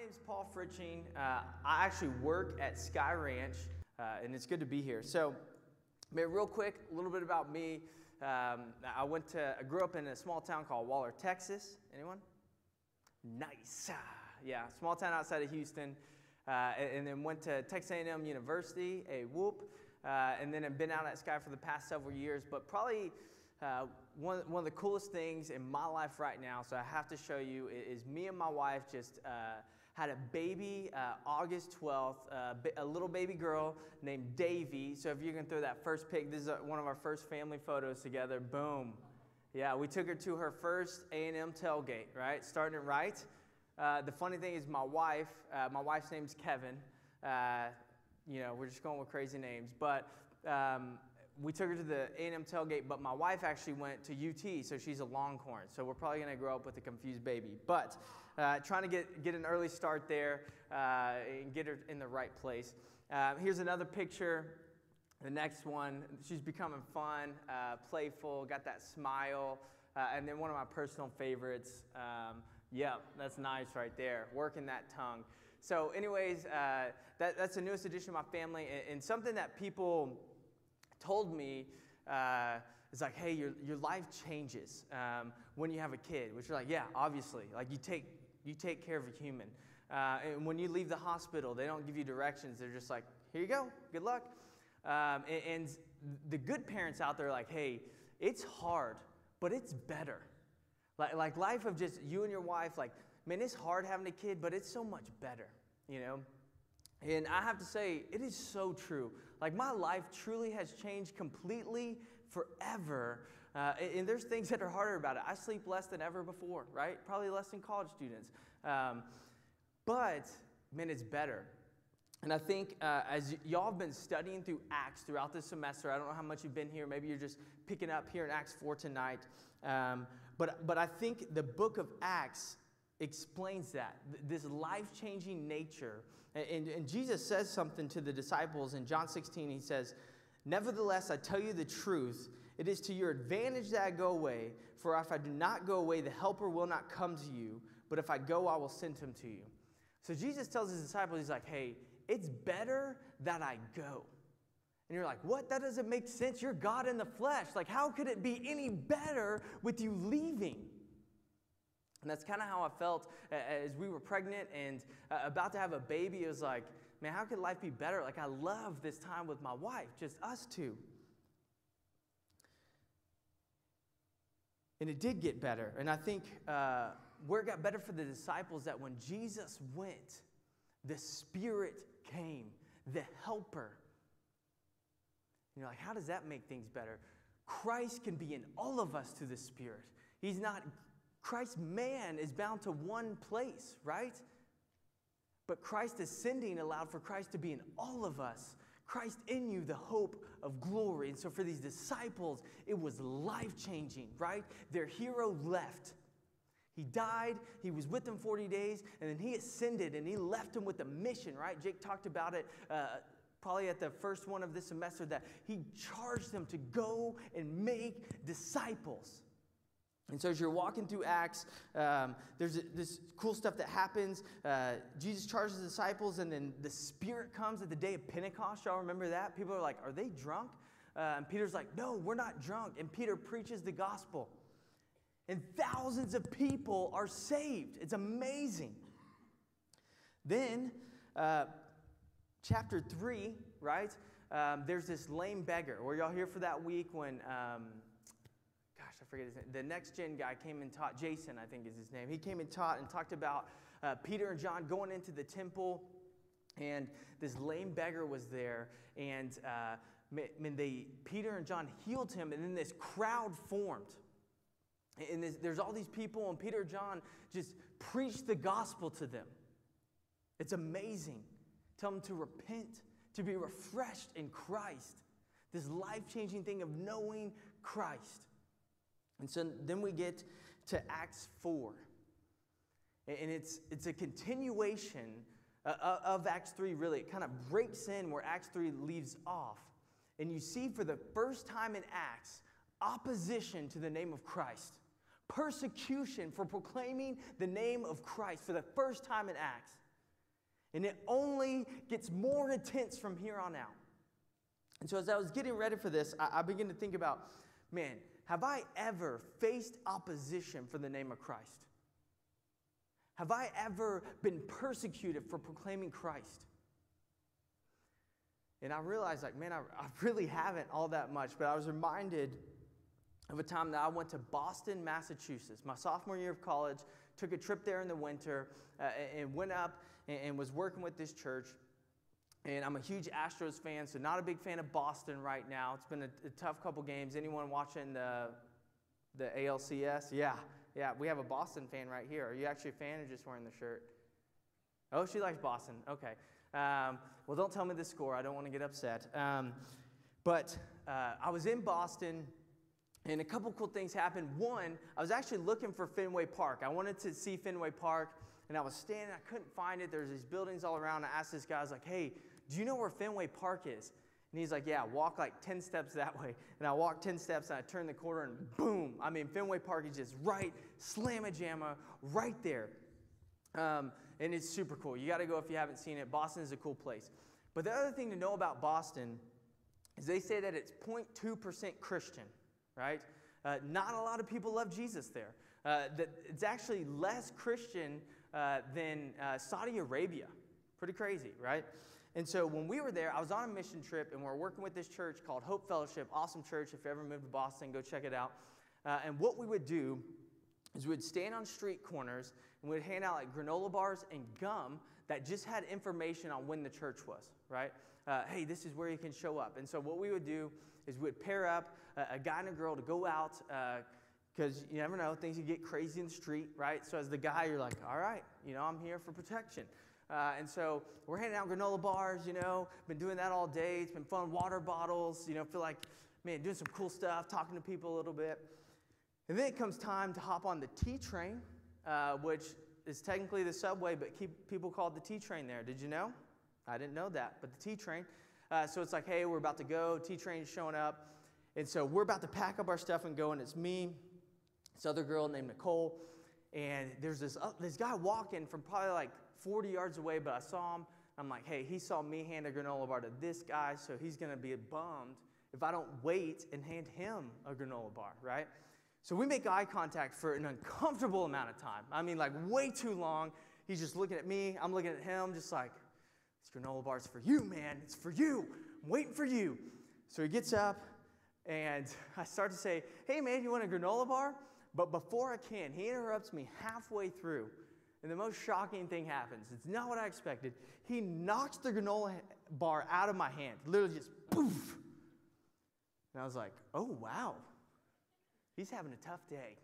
name's Paul Fritzsching. Uh, I actually work at Sky Ranch, uh, and it's good to be here. So, man, real quick, a little bit about me. Um, I went to, I grew up in a small town called Waller, Texas. Anyone? Nice. Yeah, small town outside of Houston. Uh, and, and, then went to Texas A&M University, a whoop. Uh, and then I've been out at Sky for the past several years. But probably uh, one, one of the coolest things in my life right now, so I have to show you, is me and my wife just uh, had a baby uh, August 12th, uh, a little baby girl named Davy. So if you can throw that first pic, this is one of our first family photos together. Boom. Yeah, we took her to her first A&M tailgate, right? Starting it right. Uh, the funny thing is my wife, uh, my wife's name's Kevin. you know, we're just going with crazy names. But um, we took her to the A&M tailgate, but my wife actually went to UT, so she's a Longhorn. So we're probably going to grow up with a confused baby. But uh, trying to get, get an early start there uh, and get her in the right place. Uh, here's another picture. The next one, she's becoming fun, uh, playful, got that smile. And then one of my personal favorites, um, yep, that's nice right there, working that tongue. So, anyways, uh, that, that's the newest addition to my family, and, and something that people told me uh, is like, hey, your, your life changes um, when you have a kid, which are like, yeah, obviously. Like you take, you take care of a human. Uh, and when you leave the hospital, they don't give you directions. They're just like, here you go, good luck. Um, and, and the good parents out there are like, hey, it's hard, but it's better. Like, like life of just you and your wife, like, man, it's hard having a kid, but it's so much better, you know? And I have to say, it is so true. Like, my life truly has changed completely forever. Uh, and there's things that are harder about it. I sleep less than ever before, right? Probably less than college students. Um, but, man, it's better. And I think uh, as y- y'all have been studying through Acts throughout this semester, I don't know how much you've been here. Maybe you're just picking up here in Acts 4 tonight. Um, but, but I think the book of Acts explains that, this life changing nature. And, and, Jesus says something to the disciples in John 16. He says, Nevertheless, I tell you the truth. It is to your advantage that I go away, for if I do not go away, the Helper will not come to you, but if I go, I will send him to you. So Jesus tells his disciples, He's like, Hey, it's better that I go. And you're like, What? That doesn't make sense. You're God in the flesh. Like, how could it be any better with you leaving? And that's kind of how I felt as we were pregnant and uh, about to have a baby. It was like, man, how could life be better? Like, I love this time with my wife, just us two. And it did get better. And I think uh, where it got better for the disciples that when Jesus went, the Spirit came, the Helper. You're like, how does that make things better? Christ can be in all of us through the Spirit. He's not Christ, man is bound to one place, right? But Christ ascending allowed for Christ to be in all of us. Christ in you, the hope of glory. And so for these disciples, it was life changing, right? Their hero left. He died, he was with them 40 days, and then he ascended and he left them with a mission, right? Jake talked about it uh, probably at the first one of this semester that he charged them to go and make disciples. And so, as you're walking through Acts, um, there's this cool stuff that happens. Uh, Jesus charges the disciples, and then the Spirit comes at the day of Pentecost. Y'all remember that? People are like, Are they drunk? Uh, and Peter's like, No, we're not drunk. And Peter preaches the gospel. And thousands of people are saved. It's amazing. Then, uh, chapter 3, right? Um, there's this lame beggar. Were y'all here for that week when. Um, I forget his name. The next gen guy came and taught, Jason, I think is his name. He came and taught and talked about uh, Peter and John going into the temple, and this lame beggar was there, and uh, when they, Peter and John healed him, and then this crowd formed. And this, there's all these people, and Peter and John just preached the gospel to them. It's amazing. Tell them to repent, to be refreshed in Christ. This life changing thing of knowing Christ. And so then we get to Acts 4. And it's, it's a continuation uh, uh, of Acts 3, really. It kind of breaks in where Acts 3 leaves off. And you see for the first time in Acts, opposition to the name of Christ, persecution for proclaiming the name of Christ for the first time in Acts. And it only gets more intense from here on out. And so, as I was getting ready for this, I, I began to think about man, have I ever faced opposition for the name of Christ? Have I ever been persecuted for proclaiming Christ? And I realized, like, man, I, I really haven't all that much, but I was reminded of a time that I went to Boston, Massachusetts, my sophomore year of college, took a trip there in the winter, uh, and went up and, and was working with this church. And I'm a huge Astros fan, so not a big fan of Boston right now. It's been a, a tough couple games. Anyone watching the, the ALCS? Yeah, yeah, we have a Boston fan right here. Are you actually a fan or just wearing the shirt? Oh, she likes Boston. Okay. Um, well, don't tell me the score. I don't want to get upset. Um, but uh, I was in Boston, and a couple cool things happened. One, I was actually looking for Fenway Park. I wanted to see Fenway Park, and I was standing. I couldn't find it. There's these buildings all around. I asked this guy, I was like, "Hey, do you know where Fenway Park is?" And he's like, Yeah, walk like 10 steps that way. And I walk 10 steps and I turn the corner and boom. I mean, Fenway Park is just right, slam a jamma, right there. Um, and it's super cool. You got to go if you haven't seen it. Boston is a cool place. But the other thing to know about Boston is they say that it's 0.2% Christian, right? Uh, not a lot of people love Jesus there. Uh, that it's actually less Christian uh, than uh, Saudi Arabia. Pretty crazy, right? And so when we were there, I was on a mission trip and we are working with this church called Hope Fellowship. Awesome church. If you ever moved to Boston, go check it out. Uh, and what we would do is we would stand on street corners and we'd hand out like granola bars and gum that just had information on when the church was, right? Uh, hey, this is where you can show up. And so what we would do is we would pair up a, a guy and a girl to go out because uh, you never know, things can get crazy in the street, right? So as the guy, you're like, all right, you know, I'm here for protection. Uh, and so we're handing out granola bars, you know, been doing that all day. It's been fun. Water bottles, you know, feel like, man, doing some cool stuff, talking to people a little bit. And then it comes time to hop on the T train, uh, which is technically the subway, but keep, people call it the T train there. Did you know? I didn't know that, but the T train. Uh, so it's like, hey, we're about to go. T train's showing up. And so we're about to pack up our stuff and go, and it's me, this other girl named Nicole, and there's this, uh, this guy walking from probably like 40 yards away, but I saw him. I'm like, hey, he saw me hand a granola bar to this guy, so he's going to be bummed if I don't wait and hand him a granola bar, right? So we make eye contact for an uncomfortable amount of time. I mean, like way too long. He's just looking at me. I'm looking at him, just like, this granola bar's for you, man. It's for you. I'm waiting for you. So he gets up, and I start to say, hey, man, you want a granola bar? But before I can, he interrupts me halfway through and the most shocking thing happens. It's not what I expected. He knocks the granola bar out of my hand, literally just poof. And I was like, oh, wow. He's having a tough day.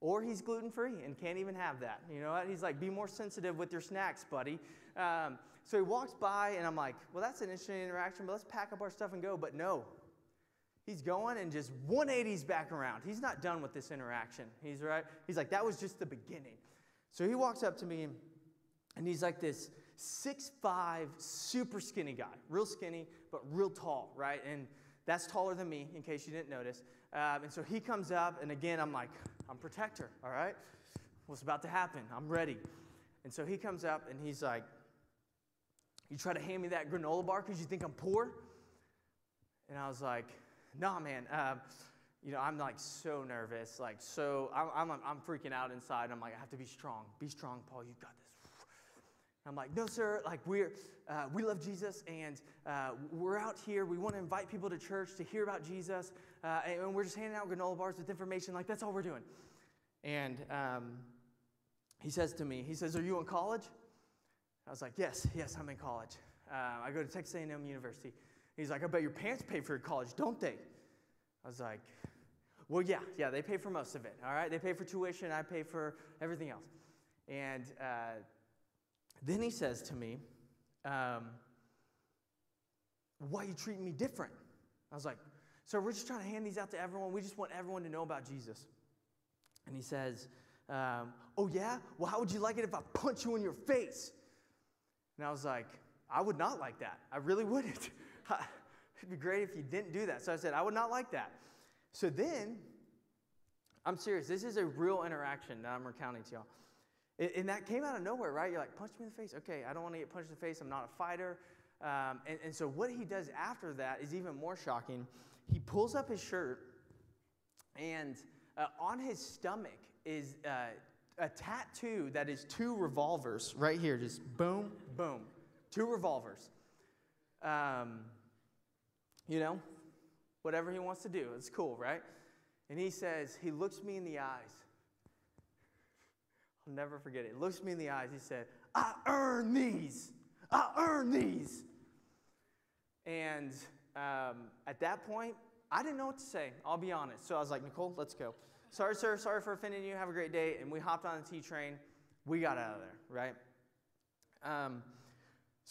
Or he's gluten free and can't even have that. You know what? He's like, be more sensitive with your snacks, buddy. Um, so he walks by, and I'm like, well, that's an interesting interaction, but let's pack up our stuff and go. But no, he's going and just 180s back around. He's not done with this interaction. He's right. He's like, that was just the beginning. So he walks up to me and he's like this six-five, super skinny guy, real skinny, but real tall, right? And that's taller than me, in case you didn't notice. Um, and so he comes up, and again, I'm like, I'm protector, all right? What's about to happen? I'm ready. And so he comes up and he's like, You try to hand me that granola bar because you think I'm poor? And I was like, Nah, man. Uh, you know, I'm like so nervous, like so, I'm, I'm, I'm freaking out inside. I'm like, I have to be strong. Be strong, Paul. You've got this. I'm like, no, sir. Like we're, uh, we love Jesus, and uh, we're out here. We want to invite people to church to hear about Jesus, uh, and we're just handing out granola bars with information. Like that's all we're doing. And um, he says to me, he says, "Are you in college?" I was like, "Yes, yes, I'm in college. Uh, I go to Texas A&M University." He's like, "I bet your parents pay for your college, don't they?" I was like, well, yeah, yeah, they pay for most of it, all right? They pay for tuition, I pay for everything else. And uh, then he says to me, um, Why are you treating me different? I was like, So we're just trying to hand these out to everyone. We just want everyone to know about Jesus. And he says, um, Oh, yeah? Well, how would you like it if I punch you in your face? And I was like, I would not like that. I really wouldn't. It'd be great if you didn't do that. So I said, I would not like that. So then, I'm serious, this is a real interaction that I'm recounting to y'all. And that came out of nowhere, right? You're like, punch me in the face. Okay, I don't want to get punched in the face. I'm not a fighter. Um, and, and so what he does after that is even more shocking. He pulls up his shirt, and uh, on his stomach is uh, a tattoo that is two revolvers right here, just boom, boom, two revolvers. Um, you know, whatever he wants to do, it's cool, right? And he says, he looks me in the eyes. I'll never forget it. He looks me in the eyes. He said, I earn these. I earn these. And um, at that point, I didn't know what to say. I'll be honest. So I was like, Nicole, let's go. Sorry, sir. Sorry for offending you. Have a great day. And we hopped on the T train. We got out of there, right? Um,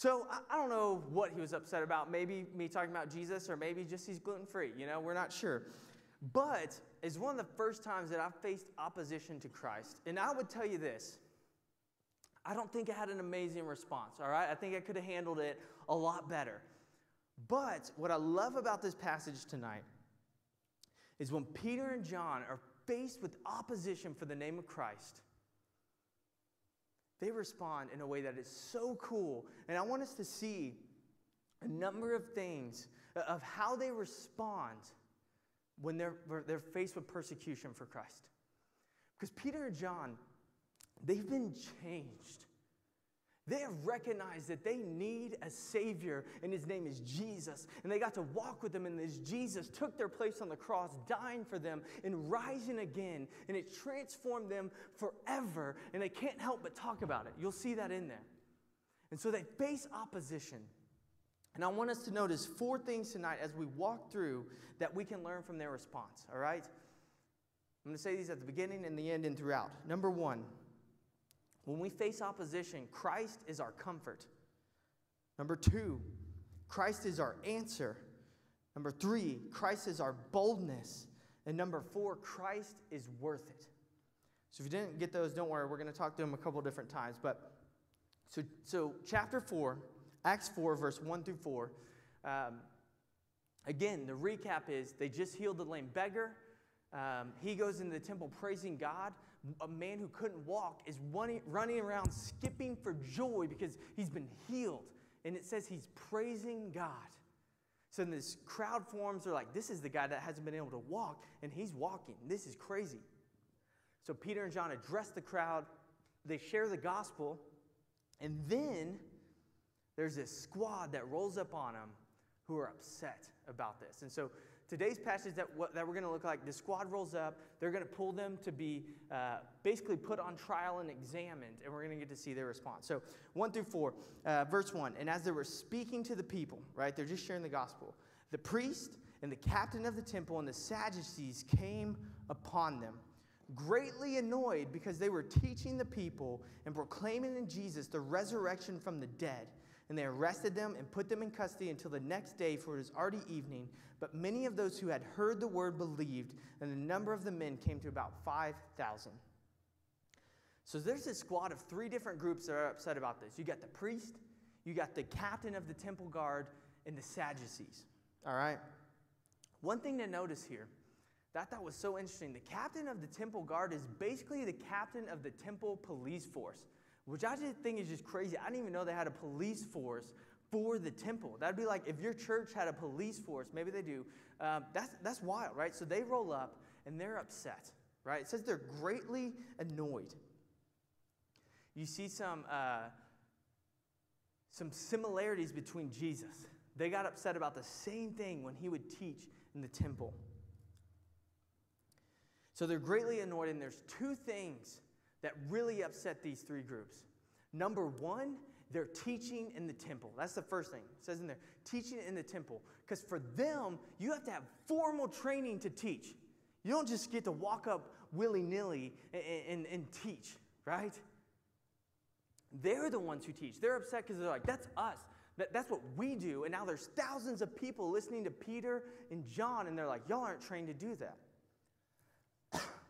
so I, I don't know what he was upset about. Maybe me talking about Jesus, or maybe just he's gluten free. You know, we're not sure. But it's one of the first times that I've faced opposition to Christ. And I would tell you this I don't think I had an amazing response, all right? I think I could have handled it a lot better. But what I love about this passage tonight is when Peter and John are faced with opposition for the name of Christ, they respond in a way that is so cool. And I want us to see a number of things uh, of how they respond when they're, they're faced with persecution for Christ. Because Peter and John, they've been changed. They have recognized that they need a Savior, and His name is Jesus. And they got to walk with Him, and this Jesus took their place on the cross, dying for them and rising again. And it transformed them forever, and they can't help but talk about it. You'll see that in there. And so they face opposition. And I want us to notice four things tonight as we walk through that we can learn from their response, all right? I'm going to say these at the beginning and the end and throughout. Number one, when we face opposition, Christ is our comfort. Number two, Christ is our answer. Number three, Christ is our boldness. And number four, Christ is worth it. So if you didn't get those, don't worry. We're going to talk to them a couple different times. But so, so chapter four, Acts 4, verse 1 through 4. Um, again, the recap is they just healed the lame beggar. Um, he goes into the temple praising God. A man who couldn't walk is running, around skipping for joy because he's been healed. And it says he's praising God. So this crowd forms. They're like, this is the guy that hasn't been able to walk, and he's walking. This is crazy. So Peter and John address the crowd. They share the gospel. And then there's this squad that rolls up on them who are upset about this. And so today's passage that, that we're going to look like, the squad rolls up. They're going to pull them to be uh, basically put on trial and examined, and we're going to get to see their response. So 1 through 4, uh, verse 1. And as they were speaking to the people, right, they're just sharing the gospel, the priest and the captain of the temple and the Sadducees came upon them greatly annoyed because they were teaching the people and proclaiming in Jesus the resurrection from the dead. And they arrested them and put them in custody until the next day, for it was already evening. But many of those who had heard the word believed, and the number of the men came to about 5,000. So there's this squad of three different groups that are upset about this. You got the priest, you got the captain of the temple guard, and the Sadducees. All right? One thing to notice here that thought was so interesting the captain of the temple guard is basically the captain of the temple police force which I just think is just crazy. I didn't even know they had a police force for the temple. That'd be like if your church had a police force, maybe they do. Um, that's, that's wild, right? So they roll up and they're upset, right? It says they're greatly annoyed. You see some, uh, some similarities between Jesus. They got upset about the same thing when he would teach in the temple. So they're greatly annoyed, and there's two things that really upset these three groups. Number one, they're teaching in the temple. That's the first thing. It says in there, teaching in the temple. Because for them, you have to have formal training to teach. You don't just get to walk up willy nilly and, and, and, teach, right? They're the ones who teach. They're upset because they're like, that's us. That, that's what we do. And now there's thousands of people listening to Peter and John, and they're like, y'all aren't trained to do that.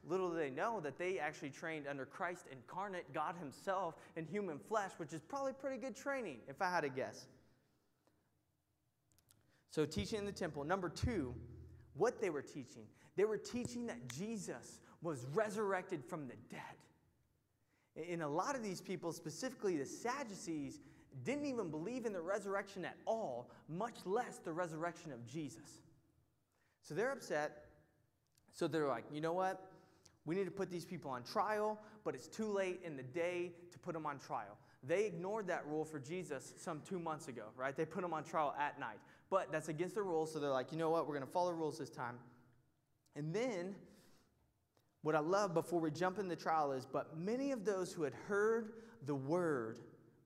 Little do they know that they actually trained under Christ incarnate, God Himself in human flesh, which is probably pretty good training, if I had to guess. So, teaching in the temple. Number two, what they were teaching. They were teaching that Jesus was resurrected from the dead. And a lot of these people, specifically the Sadducees, didn't even believe in the resurrection at all, much less the resurrection of Jesus. So they're upset. So they're like, you know what? We need to put these people on trial, but it's too late in the day to put them on trial. They ignored that rule for Jesus some two months ago, right? They put them on trial at night. But that's against the rules, so they're like, you know what? We're going to follow the rules this time. And then, what I love before we jump in the trial is, but many of those who had heard the word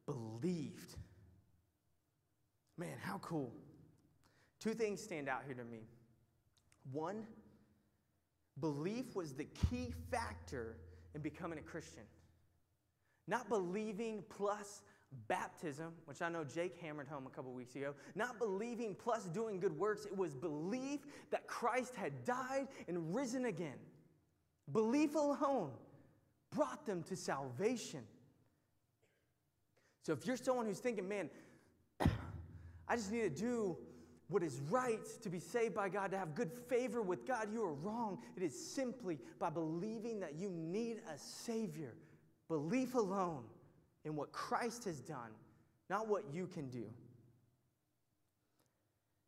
believed. Man, how cool. Two things stand out here to me. One, belief was the key factor in becoming a Christian. Not believing plus baptism, which I know Jake hammered home a couple weeks ago, not believing plus doing good works, it was belief that Christ had died and risen again. Belief alone brought them to salvation. So if you're someone who's thinking, man, I just need to do what is right to be saved by God, to have good favor with God, you are wrong. It is simply by believing that you need a Savior. Belief alone in what Christ has done, not what you can do.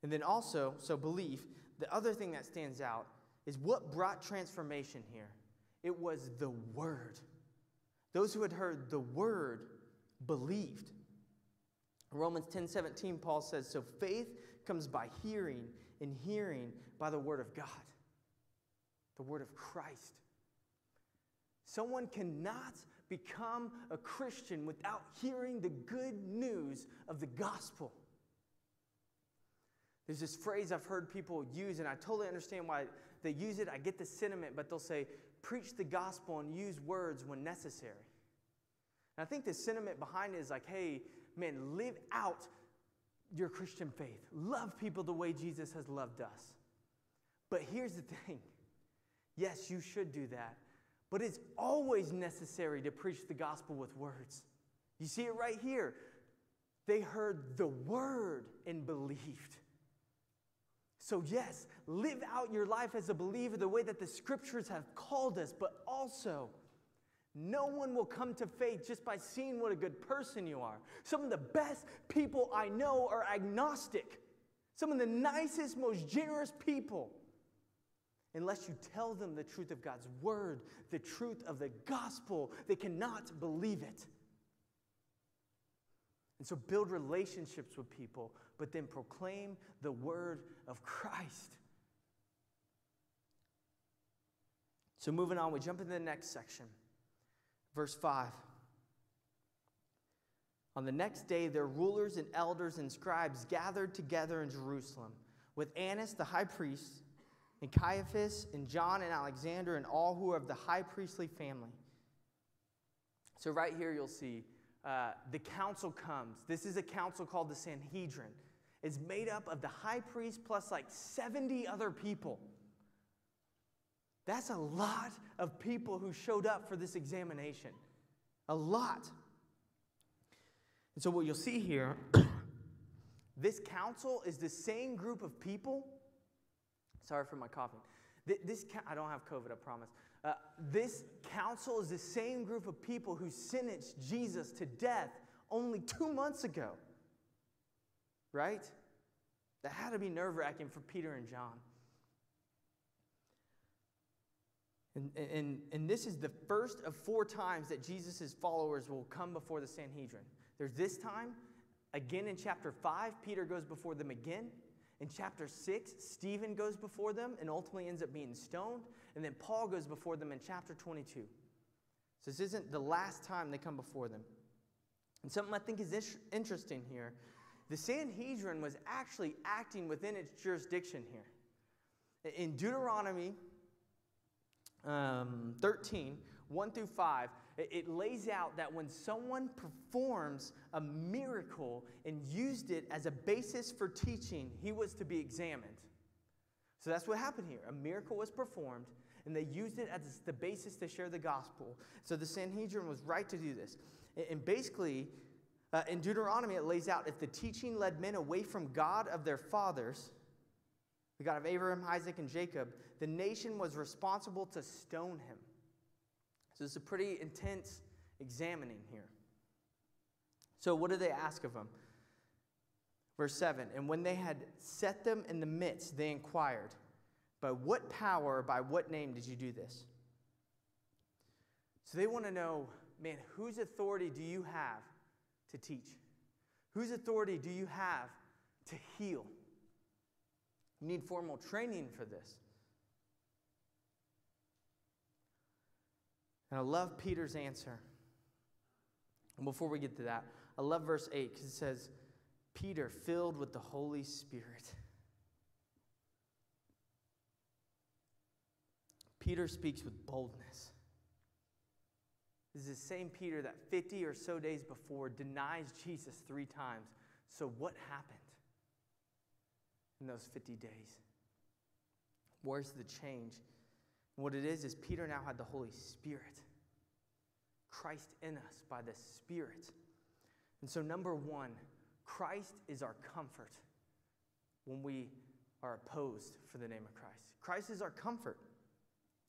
And then also, so belief, the other thing that stands out is what brought transformation here. It was the Word. Those who had heard the Word believed. Romans 10 17, Paul says, So faith comes by hearing, and hearing by the Word of God, the Word of Christ. Someone cannot become a Christian without hearing the good news of the gospel. There's this phrase I've heard people use, and I totally understand why they use it. I get the sentiment, but they'll say, preach the gospel and use words when necessary. And I think the sentiment behind it is like, hey, man, live out your Christian faith. Love people the way Jesus has loved us. But here's the thing yes, you should do that. But it's always necessary to preach the gospel with words. You see it right here. They heard the word and believed. So, yes, live out your life as a believer the way that the scriptures have called us, but also, no one will come to faith just by seeing what a good person you are. Some of the best people I know are agnostic, some of the nicest, most generous people unless you tell them the truth of God's word, the truth of the gospel, they cannot believe it. And so build relationships with people, but then proclaim the word of Christ. So moving on, we jump into the next section. Verse 5. On the next day, their rulers and elders and scribes gathered together in Jerusalem with Annas the high priest and Caiaphas and John and Alexander and all who are of the high priestly family. So, right here, you'll see uh, the council comes. This is a council called the Sanhedrin. It's made up of the high priest plus like 70 other people. That's a lot of people who showed up for this examination. A lot. And so, what you'll see here, this council is the same group of people Sorry for my coughing. This, I don't have COVID, I promise. Uh, this council is the same group of people who sentenced Jesus to death only two months ago. Right? That had to be nerve wracking for Peter and John. And, and, and this is the first of four times that Jesus' followers will come before the Sanhedrin. There's this time, again in chapter 5, Peter goes before them again. In chapter 6, Stephen goes before them and ultimately ends up being stoned. And then Paul goes before them in chapter 22. So this isn't the last time they come before them. And something I think is interesting here the Sanhedrin was actually acting within its jurisdiction here. In Deuteronomy um, 13, 1 through 5, it lays out that when someone performs a miracle and used it as a basis for teaching, he was to be examined. So that's what happened here. A miracle was performed, and they used it as the basis to share the gospel. So the Sanhedrin was right to do this. And basically, uh, in Deuteronomy, it lays out if the teaching led men away from God of their fathers, the God of Abraham, Isaac, and Jacob, the nation was responsible to stone him. So it's a pretty intense examining here. So, what do they ask of him? Verse 7 And when they had set them in the midst, they inquired, By what power, by what name did you do this? So they want to know, man, whose authority do you have to teach? Whose authority do you have to heal? You need formal training for this. And I love Peter's answer. And before we get to that, I love verse 8 because it says, Peter filled with the Holy Spirit. Peter speaks with boldness. This is the same Peter that 50 or so days before denies Jesus three times. So, what happened in those 50 days? Where's the change? What it is, is Peter now had the Holy Spirit. Christ in us by the Spirit. And so, number one, Christ is our comfort when we are opposed for the name of Christ. Christ is our comfort.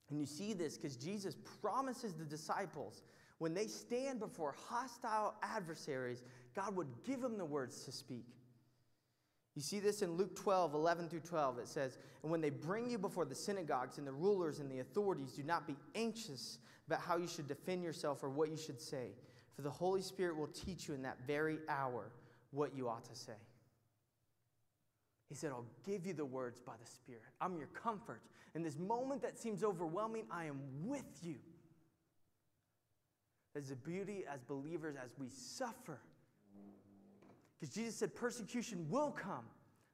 And you see this because Jesus promises the disciples when they stand before hostile adversaries, God would give them the words to speak. You see this in Luke 12, 11 through 12. It says, And when they bring you before the synagogues and the rulers and the authorities, do not be anxious about how you should defend yourself or what you should say, for the Holy Spirit will teach you in that very hour what you ought to say. He said, I'll give you the words by the Spirit. I'm your comfort. In this moment that seems overwhelming, I am with you. There's a beauty as believers as we suffer because Jesus said persecution will come.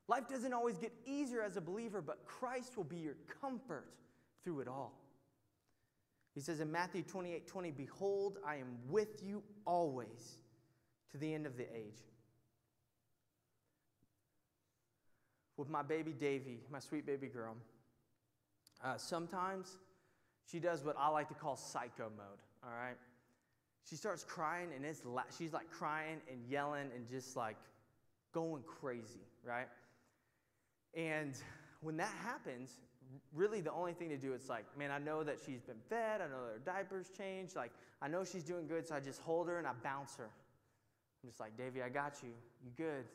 Life doesn't always get easier as a believer, but Christ will be your comfort through it all. He says in Matthew 28 20, Behold, I am with you always to the end of the age. With my baby Davy, my sweet baby girl, uh, sometimes she does what I like to call psycho mode, all right? She starts crying and it's la- she's like crying and yelling and just like going crazy, right? And when that happens, really the only thing to do is like, man, I know that she's been fed, I know that her diapers changed, like I know she's doing good, so I just hold her and I bounce her. I'm just like, Davy, I got you. You good?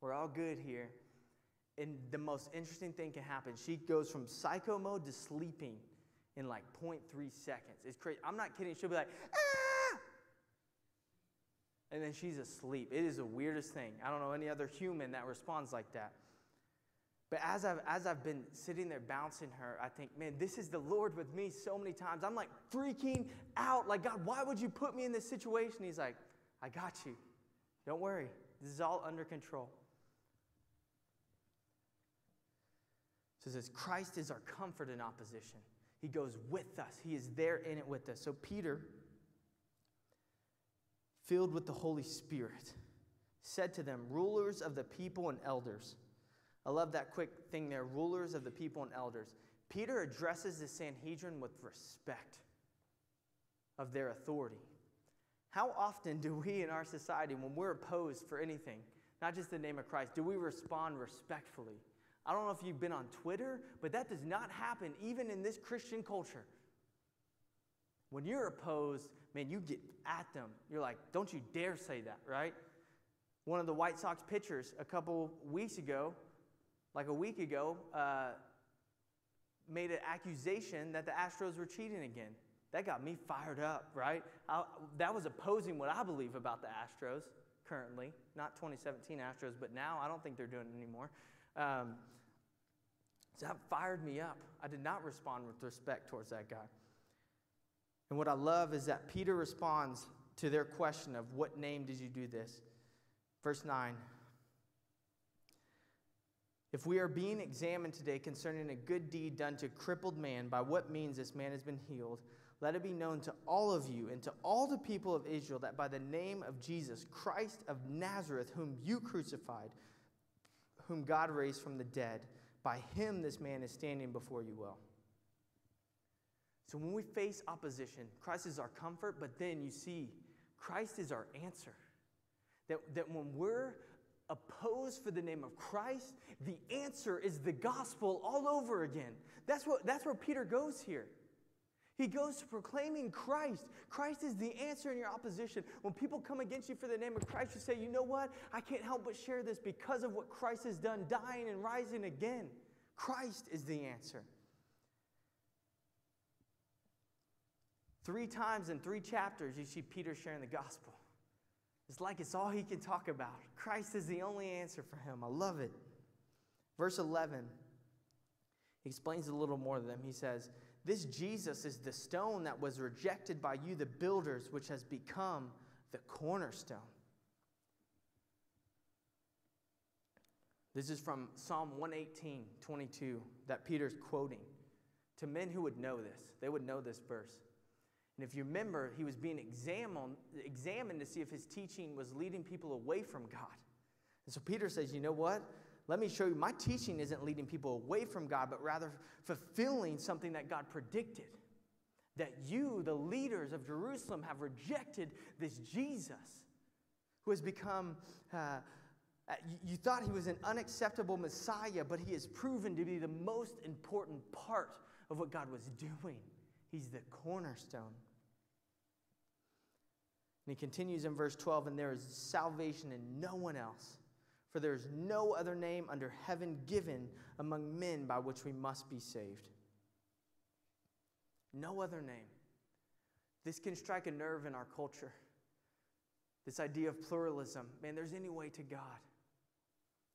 We're all good here. And the most interesting thing can happen. She goes from psycho mode to sleeping in like 0.3 seconds. It's crazy. I'm not kidding. She'll be like, ah! And then she's asleep. It is the weirdest thing. I don't know any other human that responds like that. But as I've, as I've been sitting there bouncing her, I think, man, this is the Lord with me so many times. I'm like freaking out. Like, God, why would you put me in this situation? He's like, I got you. Don't worry. This is all under control. So it says, Christ is our comfort in opposition. He goes with us, He is there in it with us. So, Peter filled with the Holy Spirit, said to them, Rulers of the people and elders. I love that quick thing there rulers of the people and elders. Peter addresses the Sanhedrin with respect of their authority. How often do we in our society, when we're opposed for anything, not just the name of Christ, do we respond respectfully? I don't know if you've been on Twitter, but that does not happen even in this Christian culture. When you're opposed, man, you get at them. You're like, don't you dare say that, right? One of the White Sox pitchers a couple weeks ago, like a week ago, uh, made an accusation that the Astros were cheating again. That got me fired up, right? I, that was opposing what I believe about the Astros currently, not 2017 Astros, but now I don't think they're doing it anymore. Um, so that fired me up. I did not respond with respect towards that guy. And what I love is that Peter responds to their question of what name did you do this? Verse 9. If we are being examined today concerning a good deed done to crippled man, by what means this man has been healed, let it be known to all of you and to all the people of Israel that by the name of Jesus, Christ of Nazareth, whom you crucified, whom God raised from the dead, by him this man is standing before you well. So when we face opposition, Christ is our comfort, but then you see, Christ is our answer. That, that when we're opposed for the name of Christ, the answer is the gospel all over again. That's, what, that's where Peter goes here. He goes to proclaiming Christ. Christ is the answer in your opposition. When people come against you for the name of Christ, you say, you know what? I can't help but share this because of what Christ has done, dying and rising again. Christ is the answer. Three times in three chapters, you see Peter sharing the gospel. It's like it's all he can talk about. Christ is the only answer for him. I love it. Verse 11, he explains a little more to them. He says, This Jesus is the stone that was rejected by you, the builders, which has become the cornerstone. This is from Psalm 118, 22, that Peter's quoting to men who would know this. They would know this verse. And if you remember, he was being examined, examined to see if his teaching was leading people away from God. And so Peter says, You know what? Let me show you, my teaching isn't leading people away from God, but rather fulfilling something that God predicted. That you, the leaders of Jerusalem, have rejected this Jesus who has become, uh, uh you thought he was an unacceptable Messiah, but he has proven to be the most important part of what God was doing. He's the cornerstone. And he continues in verse 12, and there is salvation in no one else, for there is no other name under heaven given among men by which we must be saved. No other name. This can strike a nerve in our culture. This idea of pluralism. Man, there's any way to God.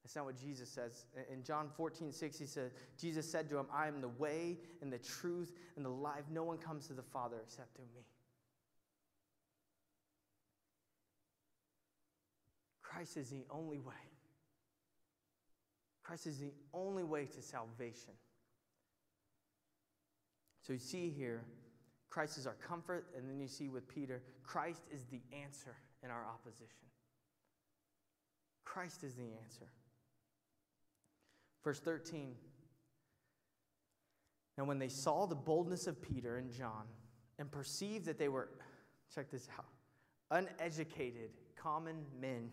That's not what Jesus says. In John 14, 6, he says, Jesus said to him, I am the way and the truth and the life. No one comes to the Father except through me. Christ is the only way. Christ is the only way to salvation. So you see here, Christ is our comfort, and then you see with Peter, Christ is the answer in our opposition. Christ is the answer. Verse 13. Now, when they saw the boldness of Peter and John and perceived that they were, check this out, uneducated, common men,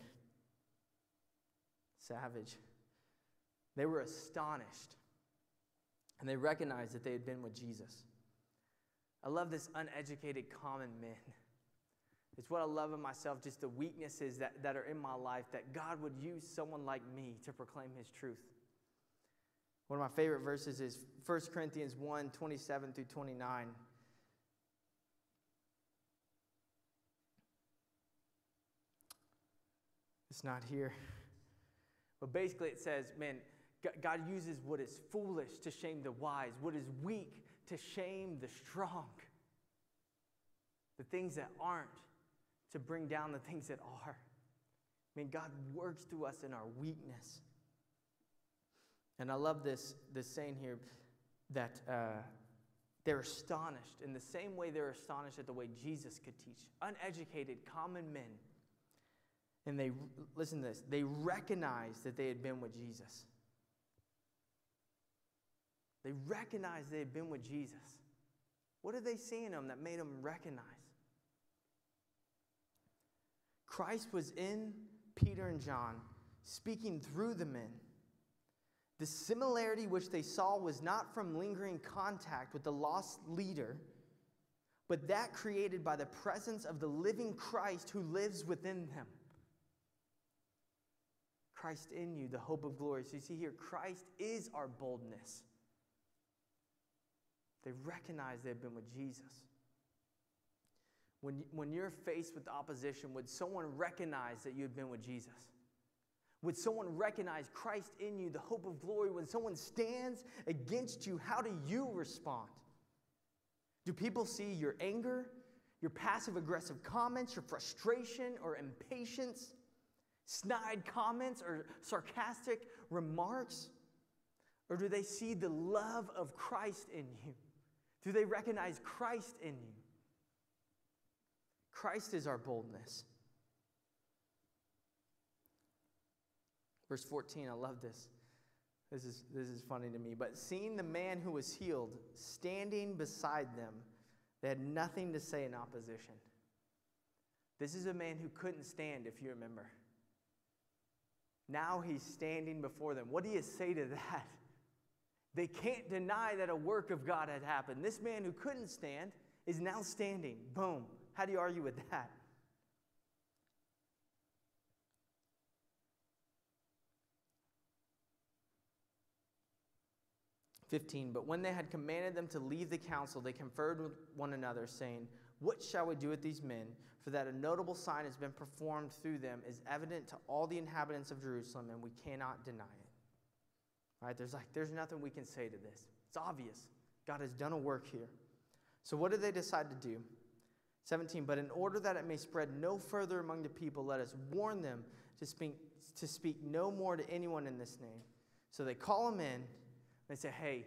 savage. They were astonished and they recognized that they had been with Jesus. I love this uneducated common men. It's what I love in myself, just the weaknesses that, that are in my life, that God would use someone like me to proclaim his truth. One of my favorite verses is 1 Corinthians 1 27 through 29. It's not here. But basically, it says, man, God uses what is foolish to shame the wise, what is weak to shame the strong, the things that aren't to bring down the things that are. I mean, God works through us in our weakness. And I love this, this saying here that uh, they're astonished in the same way they're astonished at the way Jesus could teach. Uneducated, common men and they, listen to this, they recognized that they had been with Jesus. They recognized they had been with Jesus. What did they see in him that made them recognize? Christ was in Peter and John, speaking through the men. The similarity which they saw was not from lingering contact with the lost leader, but that created by the presence of the living Christ who lives within them. Christ in you, the hope of glory. So you see here, Christ is our boldness. They recognize they've been with Jesus. When, when you're faced with opposition, would someone recognize that you had been with Jesus? Would someone recognize Christ in you, the hope of glory? When someone stands against you, how do you respond? Do people see your anger, your passive aggressive comments, your frustration or impatience? Snide comments or sarcastic remarks? Or do they see the love of Christ in you? Do they recognize Christ in you? Christ is our boldness. Verse 14, I love this. This is, this is funny to me. But seeing the man who was healed standing beside them, they had nothing to say in opposition. This is a man who couldn't stand, if you remember. Now he's standing before them. What do you say to that? They can't deny that a work of God had happened. This man who couldn't stand is now standing. Boom. How do you argue with that? 15. But when they had commanded them to leave the council, they conferred with one another, saying, What shall we do with these men? For that a notable sign has been performed through them is evident to all the inhabitants of Jerusalem, and we cannot deny it. Right? There's like there's nothing we can say to this. It's obvious. God has done a work here. So what did they decide to do? 17. But in order that it may spread no further among the people, let us warn them to speak, to speak no more to anyone in this name. So they call them in they say, hey,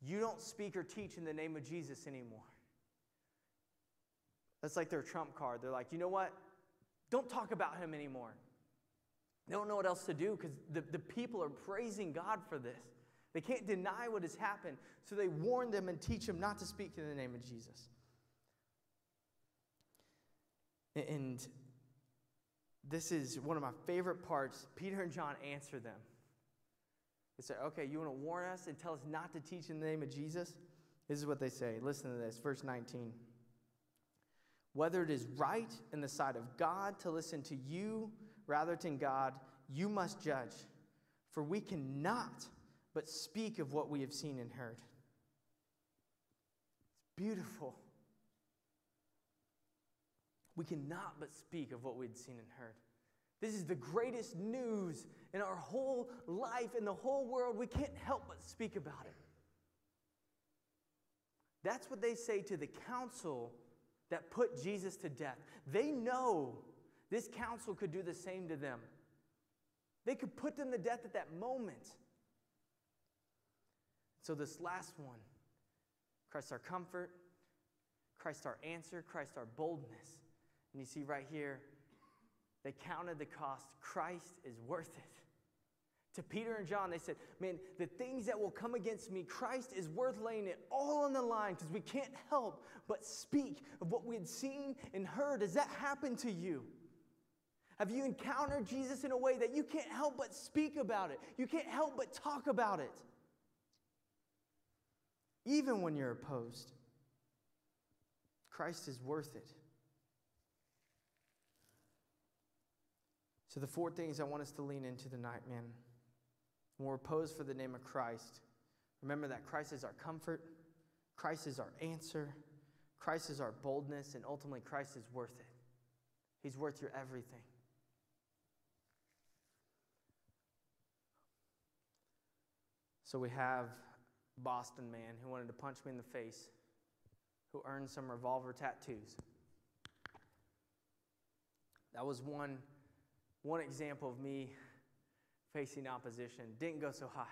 you don't speak or teach in the name of Jesus anymore. That's like their trump card. They're like, you know what? Don't talk about him anymore. They don't know what else to do because the, the people are praising God for this. They can't deny what has happened. So they warn them and teach them not to speak in the name of Jesus. And this is one of my favorite parts. Peter and John answer them. They say, okay, you want to warn us and tell us not to teach in the name of Jesus? This is what they say. Listen to this, verse 19. Whether it is right in the sight of God to listen to you rather than God, you must judge. For we cannot but speak of what we have seen and heard. It's beautiful. We cannot but speak of what we had seen and heard. This is the greatest news in our whole life, in the whole world. We can't help but speak about it. That's what they say to the council that put Jesus to death. They know this council could do the same to them. They could put them to death at that moment. So, this last one Christ our comfort, Christ our answer, Christ our boldness. And you see right here, they counted the cost. Christ is worth it. To Peter and John, they said, Man, the things that will come against me, Christ is worth laying it all on the line because we can't help but speak of what we had seen and heard. Has that happened to you? Have you encountered Jesus in a way that you can't help but speak about it? You can't help but talk about it, even when you're opposed. Christ is worth it. So, the four things I want us to lean into tonight, man. When we're opposed for the name of Christ, remember that Christ is our comfort, Christ is our answer, Christ is our boldness, and ultimately, Christ is worth it. He's worth your everything. So, we have Boston man who wanted to punch me in the face, who earned some revolver tattoos. That was one one example of me facing opposition didn't go so hot.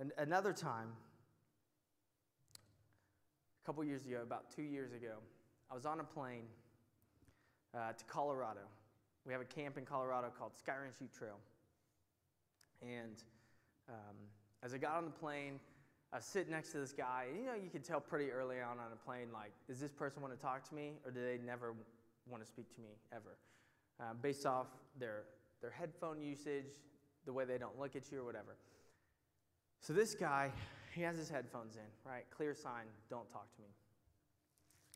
And another time, a couple years ago, about two years ago, I was on a plane uh, to Colorado. We have a camp in Colorado called Sky Ranch Ute Trail. And um, as I got on the plane, I was sitting next to this guy. You know, you could tell pretty early on on a plane, like, does this person want to talk to me or do they never want to speak to me ever? uh, based off their, their headphone usage, the way they don't look at you, or whatever. So this guy, he has his headphones in, right? Clear sign, don't talk to me.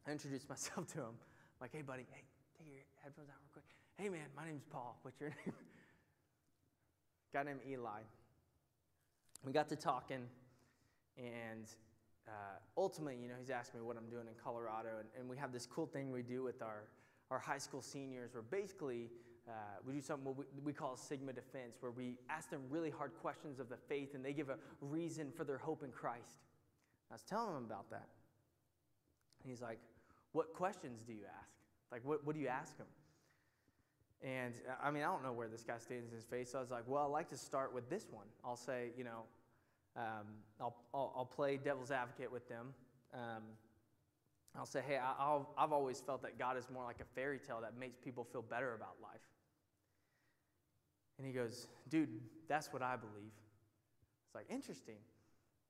I introduced myself to him. I'm like, hey, buddy, hey, take your headphones out real quick. Hey, man, my name's Paul. What's your name? Guy named Eli. We got to talking, and uh, ultimately, you know, he's asked me what I'm doing in Colorado, and, and we have this cool thing we do with our our high school seniors, where basically uh, we do something we, call Sigma Defense, where we ask them really hard questions of the faith and they give a reason for their hope in Christ. I was telling him about that. And he's like, What questions do you ask? Like, what, what do you ask them? And I mean, I don't know where this guy stands in his faith, so I was like, Well, I like to start with this one. I'll say, you know, um, I'll, I'll, I'll, play devil's advocate with them. Um, I'll say, hey, i have always felt that God is more like a fairy tale that makes people feel better about life. And he goes, dude, that's what I believe. It's like, interesting.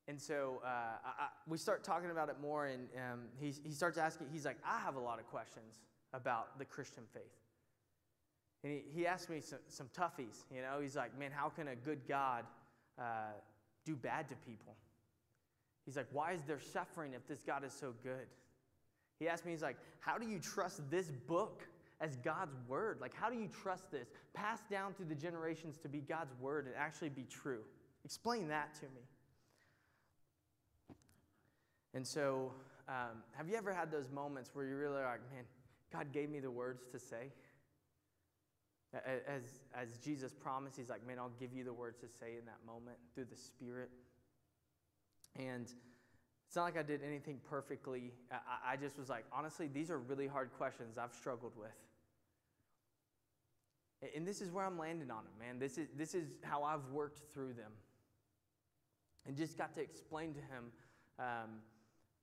And so uh, I, I, we start talking about it more, and um, he, he starts asking, he's like, I have a lot of questions about the Christian faith. And he, he asked me some, some toughies, you know. He's like, man, how can a good God uh, do bad to people. He's like, Why is there suffering if this God is so good? He asked me, He's like, How do you trust this book as God's word? Like, how do you trust this? Passed down through the generations to be God's word and actually be true. Explain that to me. And so, um, have you ever had those moments where you're really like, man, God gave me the words to say? As, as Jesus promised, He's like, man, I'll give you the words to say in that moment through the Spirit. And it's not like I did anything perfectly. I, I just was like, honestly, these are really hard questions I've struggled with. And this is where I'm landing on them, man. This is, this is how I've worked through them. And just got to explain to him, um,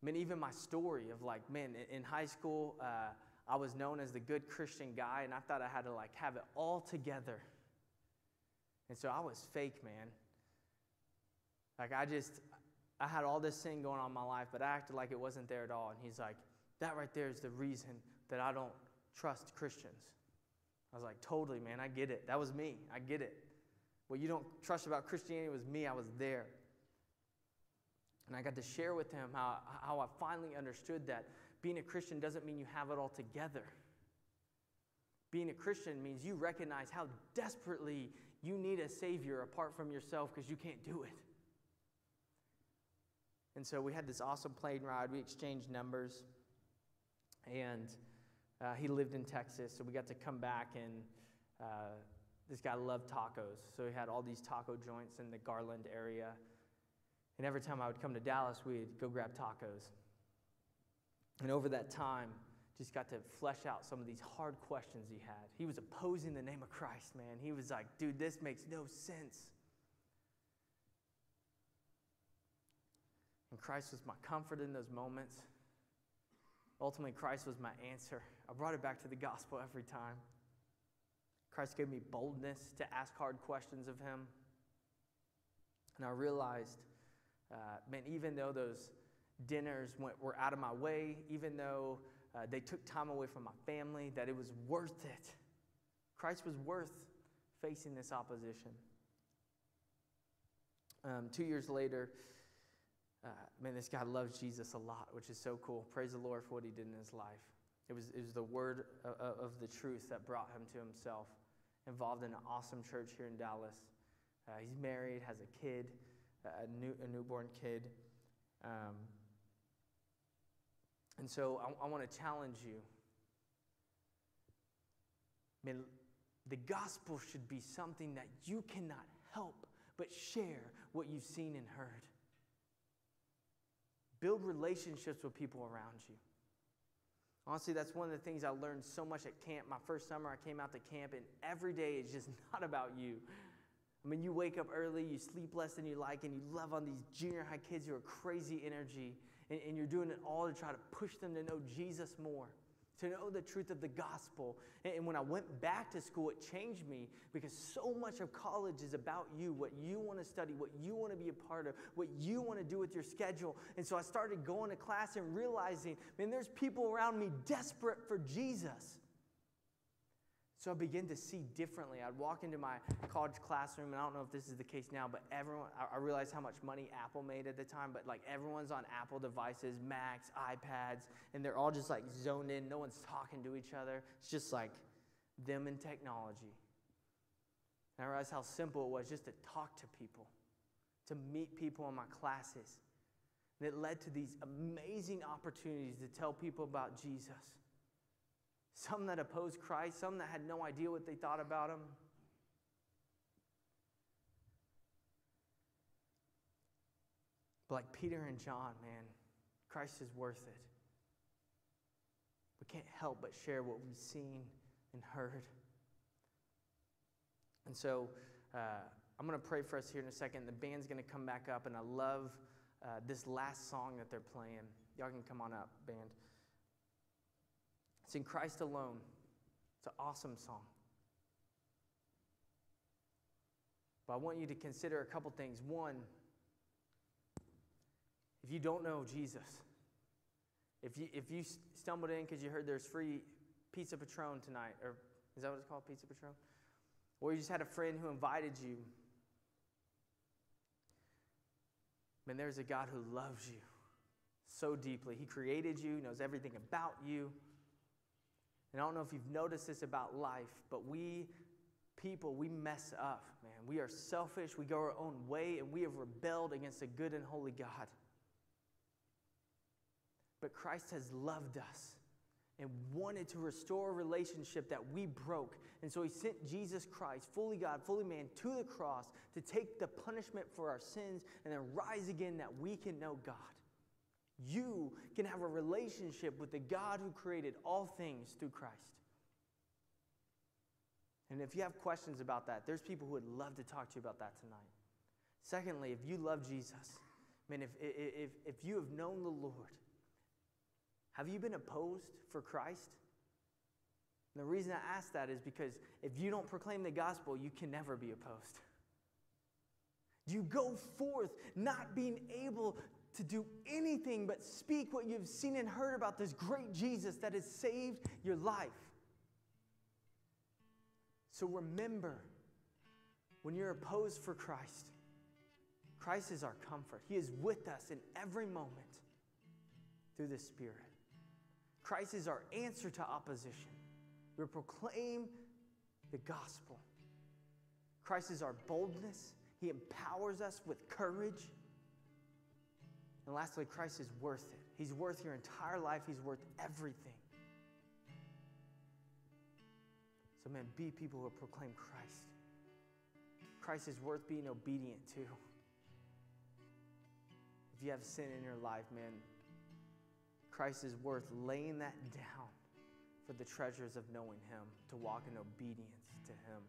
I mean, even my story of like, man, in high school, uh, I was known as the good Christian guy, and I thought I had to like have it all together. And so I was fake, man. Like I just, I had all this sin going on in my life, but I acted like it wasn't there at all. And he's like, that right there is the reason that I don't trust Christians. I was like, totally, man, I get it. That was me. I get it. What you don't trust about Christianity was me. I was there. And I got to share with him how, how I finally understood that being a Christian doesn't mean you have it all together. Being a Christian means you recognize how desperately you need a Savior apart from yourself because you can't do it. And so we had this awesome plane ride. We exchanged numbers. And uh, he lived in Texas, so we got to come back and uh, this guy loved tacos. So he had all these taco joints in the Garland area. And every time I would come to Dallas, we'd go grab tacos. And over that time, just got to flesh out some of these hard questions he had. He was opposing the name of Christ, man. He was like, dude, this makes no sense. And Christ was my comfort in those moments. Ultimately, Christ was my answer. I brought it back to the gospel every time. Christ gave me boldness to ask hard questions of him. And I realized, uh, man, even though those dinners went, were out of my way, even though uh, they took time away from my family, that it was worth it. Christ was worth facing this opposition. Um, two years later, uh, man, this guy loves Jesus a lot, which is so cool. Praise the Lord for what he did in his life. It was, it was the word of, of the truth that brought him to himself. Involved in an awesome church here in Dallas. Uh, he's married, has a kid, a, new, a newborn kid. Um, and so I, I want to challenge you. Man, the gospel should be something that you cannot help but share what you've seen and heard. Build relationships with people around you. Honestly, that's one of the things I learned so much at camp. My first summer, I came out to camp, and every day is just not about you. I mean, you wake up early, you sleep less than you like, and you love on these junior high kids who are crazy energy, and, and you're doing it all to try to push them to know Jesus more to know the truth of the gospel. And when I went back to school, it changed me because so much of college is about you, what you want to study, what you want to be a part of, what you want to do with your schedule. And so I started going to class and realizing, man, there's people around me desperate for Jesus. So I began to see differently. I'd walk into my college classroom, and I don't know if this is the case now, but everyone, I realized how much money Apple made at the time, but like everyone's on Apple devices, Macs, iPads, and they're all just like zoned in. No one's talking to each other. It's just like them and technology. And I realized how simple it was just to talk to people, to meet people in my classes. And it led to these amazing opportunities to tell people about Jesus some that opposed Christ, some that had no idea what they thought about him. But like Peter and John, man, Christ is worth it. We can't help but share what we've seen and heard. And so uh, I'm going to pray for us here in a second. The band's going to come back up, and I love uh, this last song that they're playing. Y'all can come on up, band. It's in Christ alone. It's an awesome song. But I want you to consider a couple things. One, if you don't know Jesus, if you, if you stumbled in because you heard there's free pizza Patron tonight, or is that what it's called, pizza Patron? Or you just had a friend who invited you, Man, there's a God who loves you so deeply. He created you, knows everything about you. And I don't know if you've noticed this about life, but we people, we mess up, man. We are selfish, we go our own way, and we have rebelled against a good and holy God. But Christ has loved us and wanted to restore a relationship that we broke. And so he sent Jesus Christ, fully God, fully man, to the cross to take the punishment for our sins and then rise again that we can know God. You can have a relationship with the God who created all things through Christ. And if you have questions about that, there's people who would love to talk to you about that tonight. Secondly, if you love Jesus, man, if, if, if you have known the Lord, have you been opposed for Christ? And the reason I ask that is because if you don't proclaim the gospel, you can never be opposed. You go forth not being able to do anything but speak what you've seen and heard about this great Jesus that has saved your life. So remember, when you're opposed for Christ, Christ is our comfort. He is with us in every moment through the Spirit. Christ is our answer to opposition. We proclaim the gospel. Christ is our boldness. He empowers us with courage. And lastly, Christ is worth it. He's worth your entire life, He's worth everything. So, man, be people who proclaim Christ. Christ is worth being obedient to. If you have sin in your life, man, Christ is worth laying that down for the treasures of knowing Him, to walk in obedience to Him.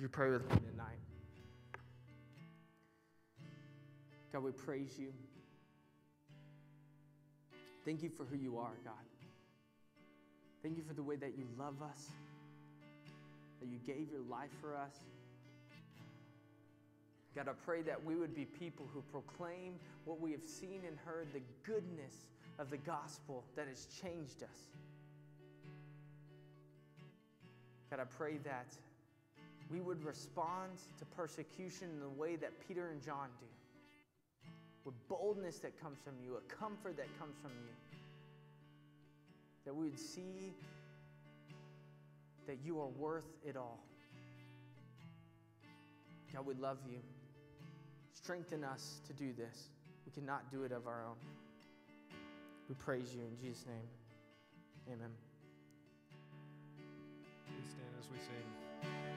Would you pray with me tonight? God, we praise you. Thank you for who you are, God. Thank you for the way that you love us, that you gave your life for us. God, I pray that we would be people who proclaim what we have seen and heard, the goodness of the gospel that has changed us. God, I pray that we would respond to persecution in the way that Peter and John do with boldness that comes from you, a comfort that comes from you. That we would see that you are worth it all. God, we love you. Strengthen us to do this. We cannot do it of our own. We praise you in Jesus' name. Amen. Please stand as we sing.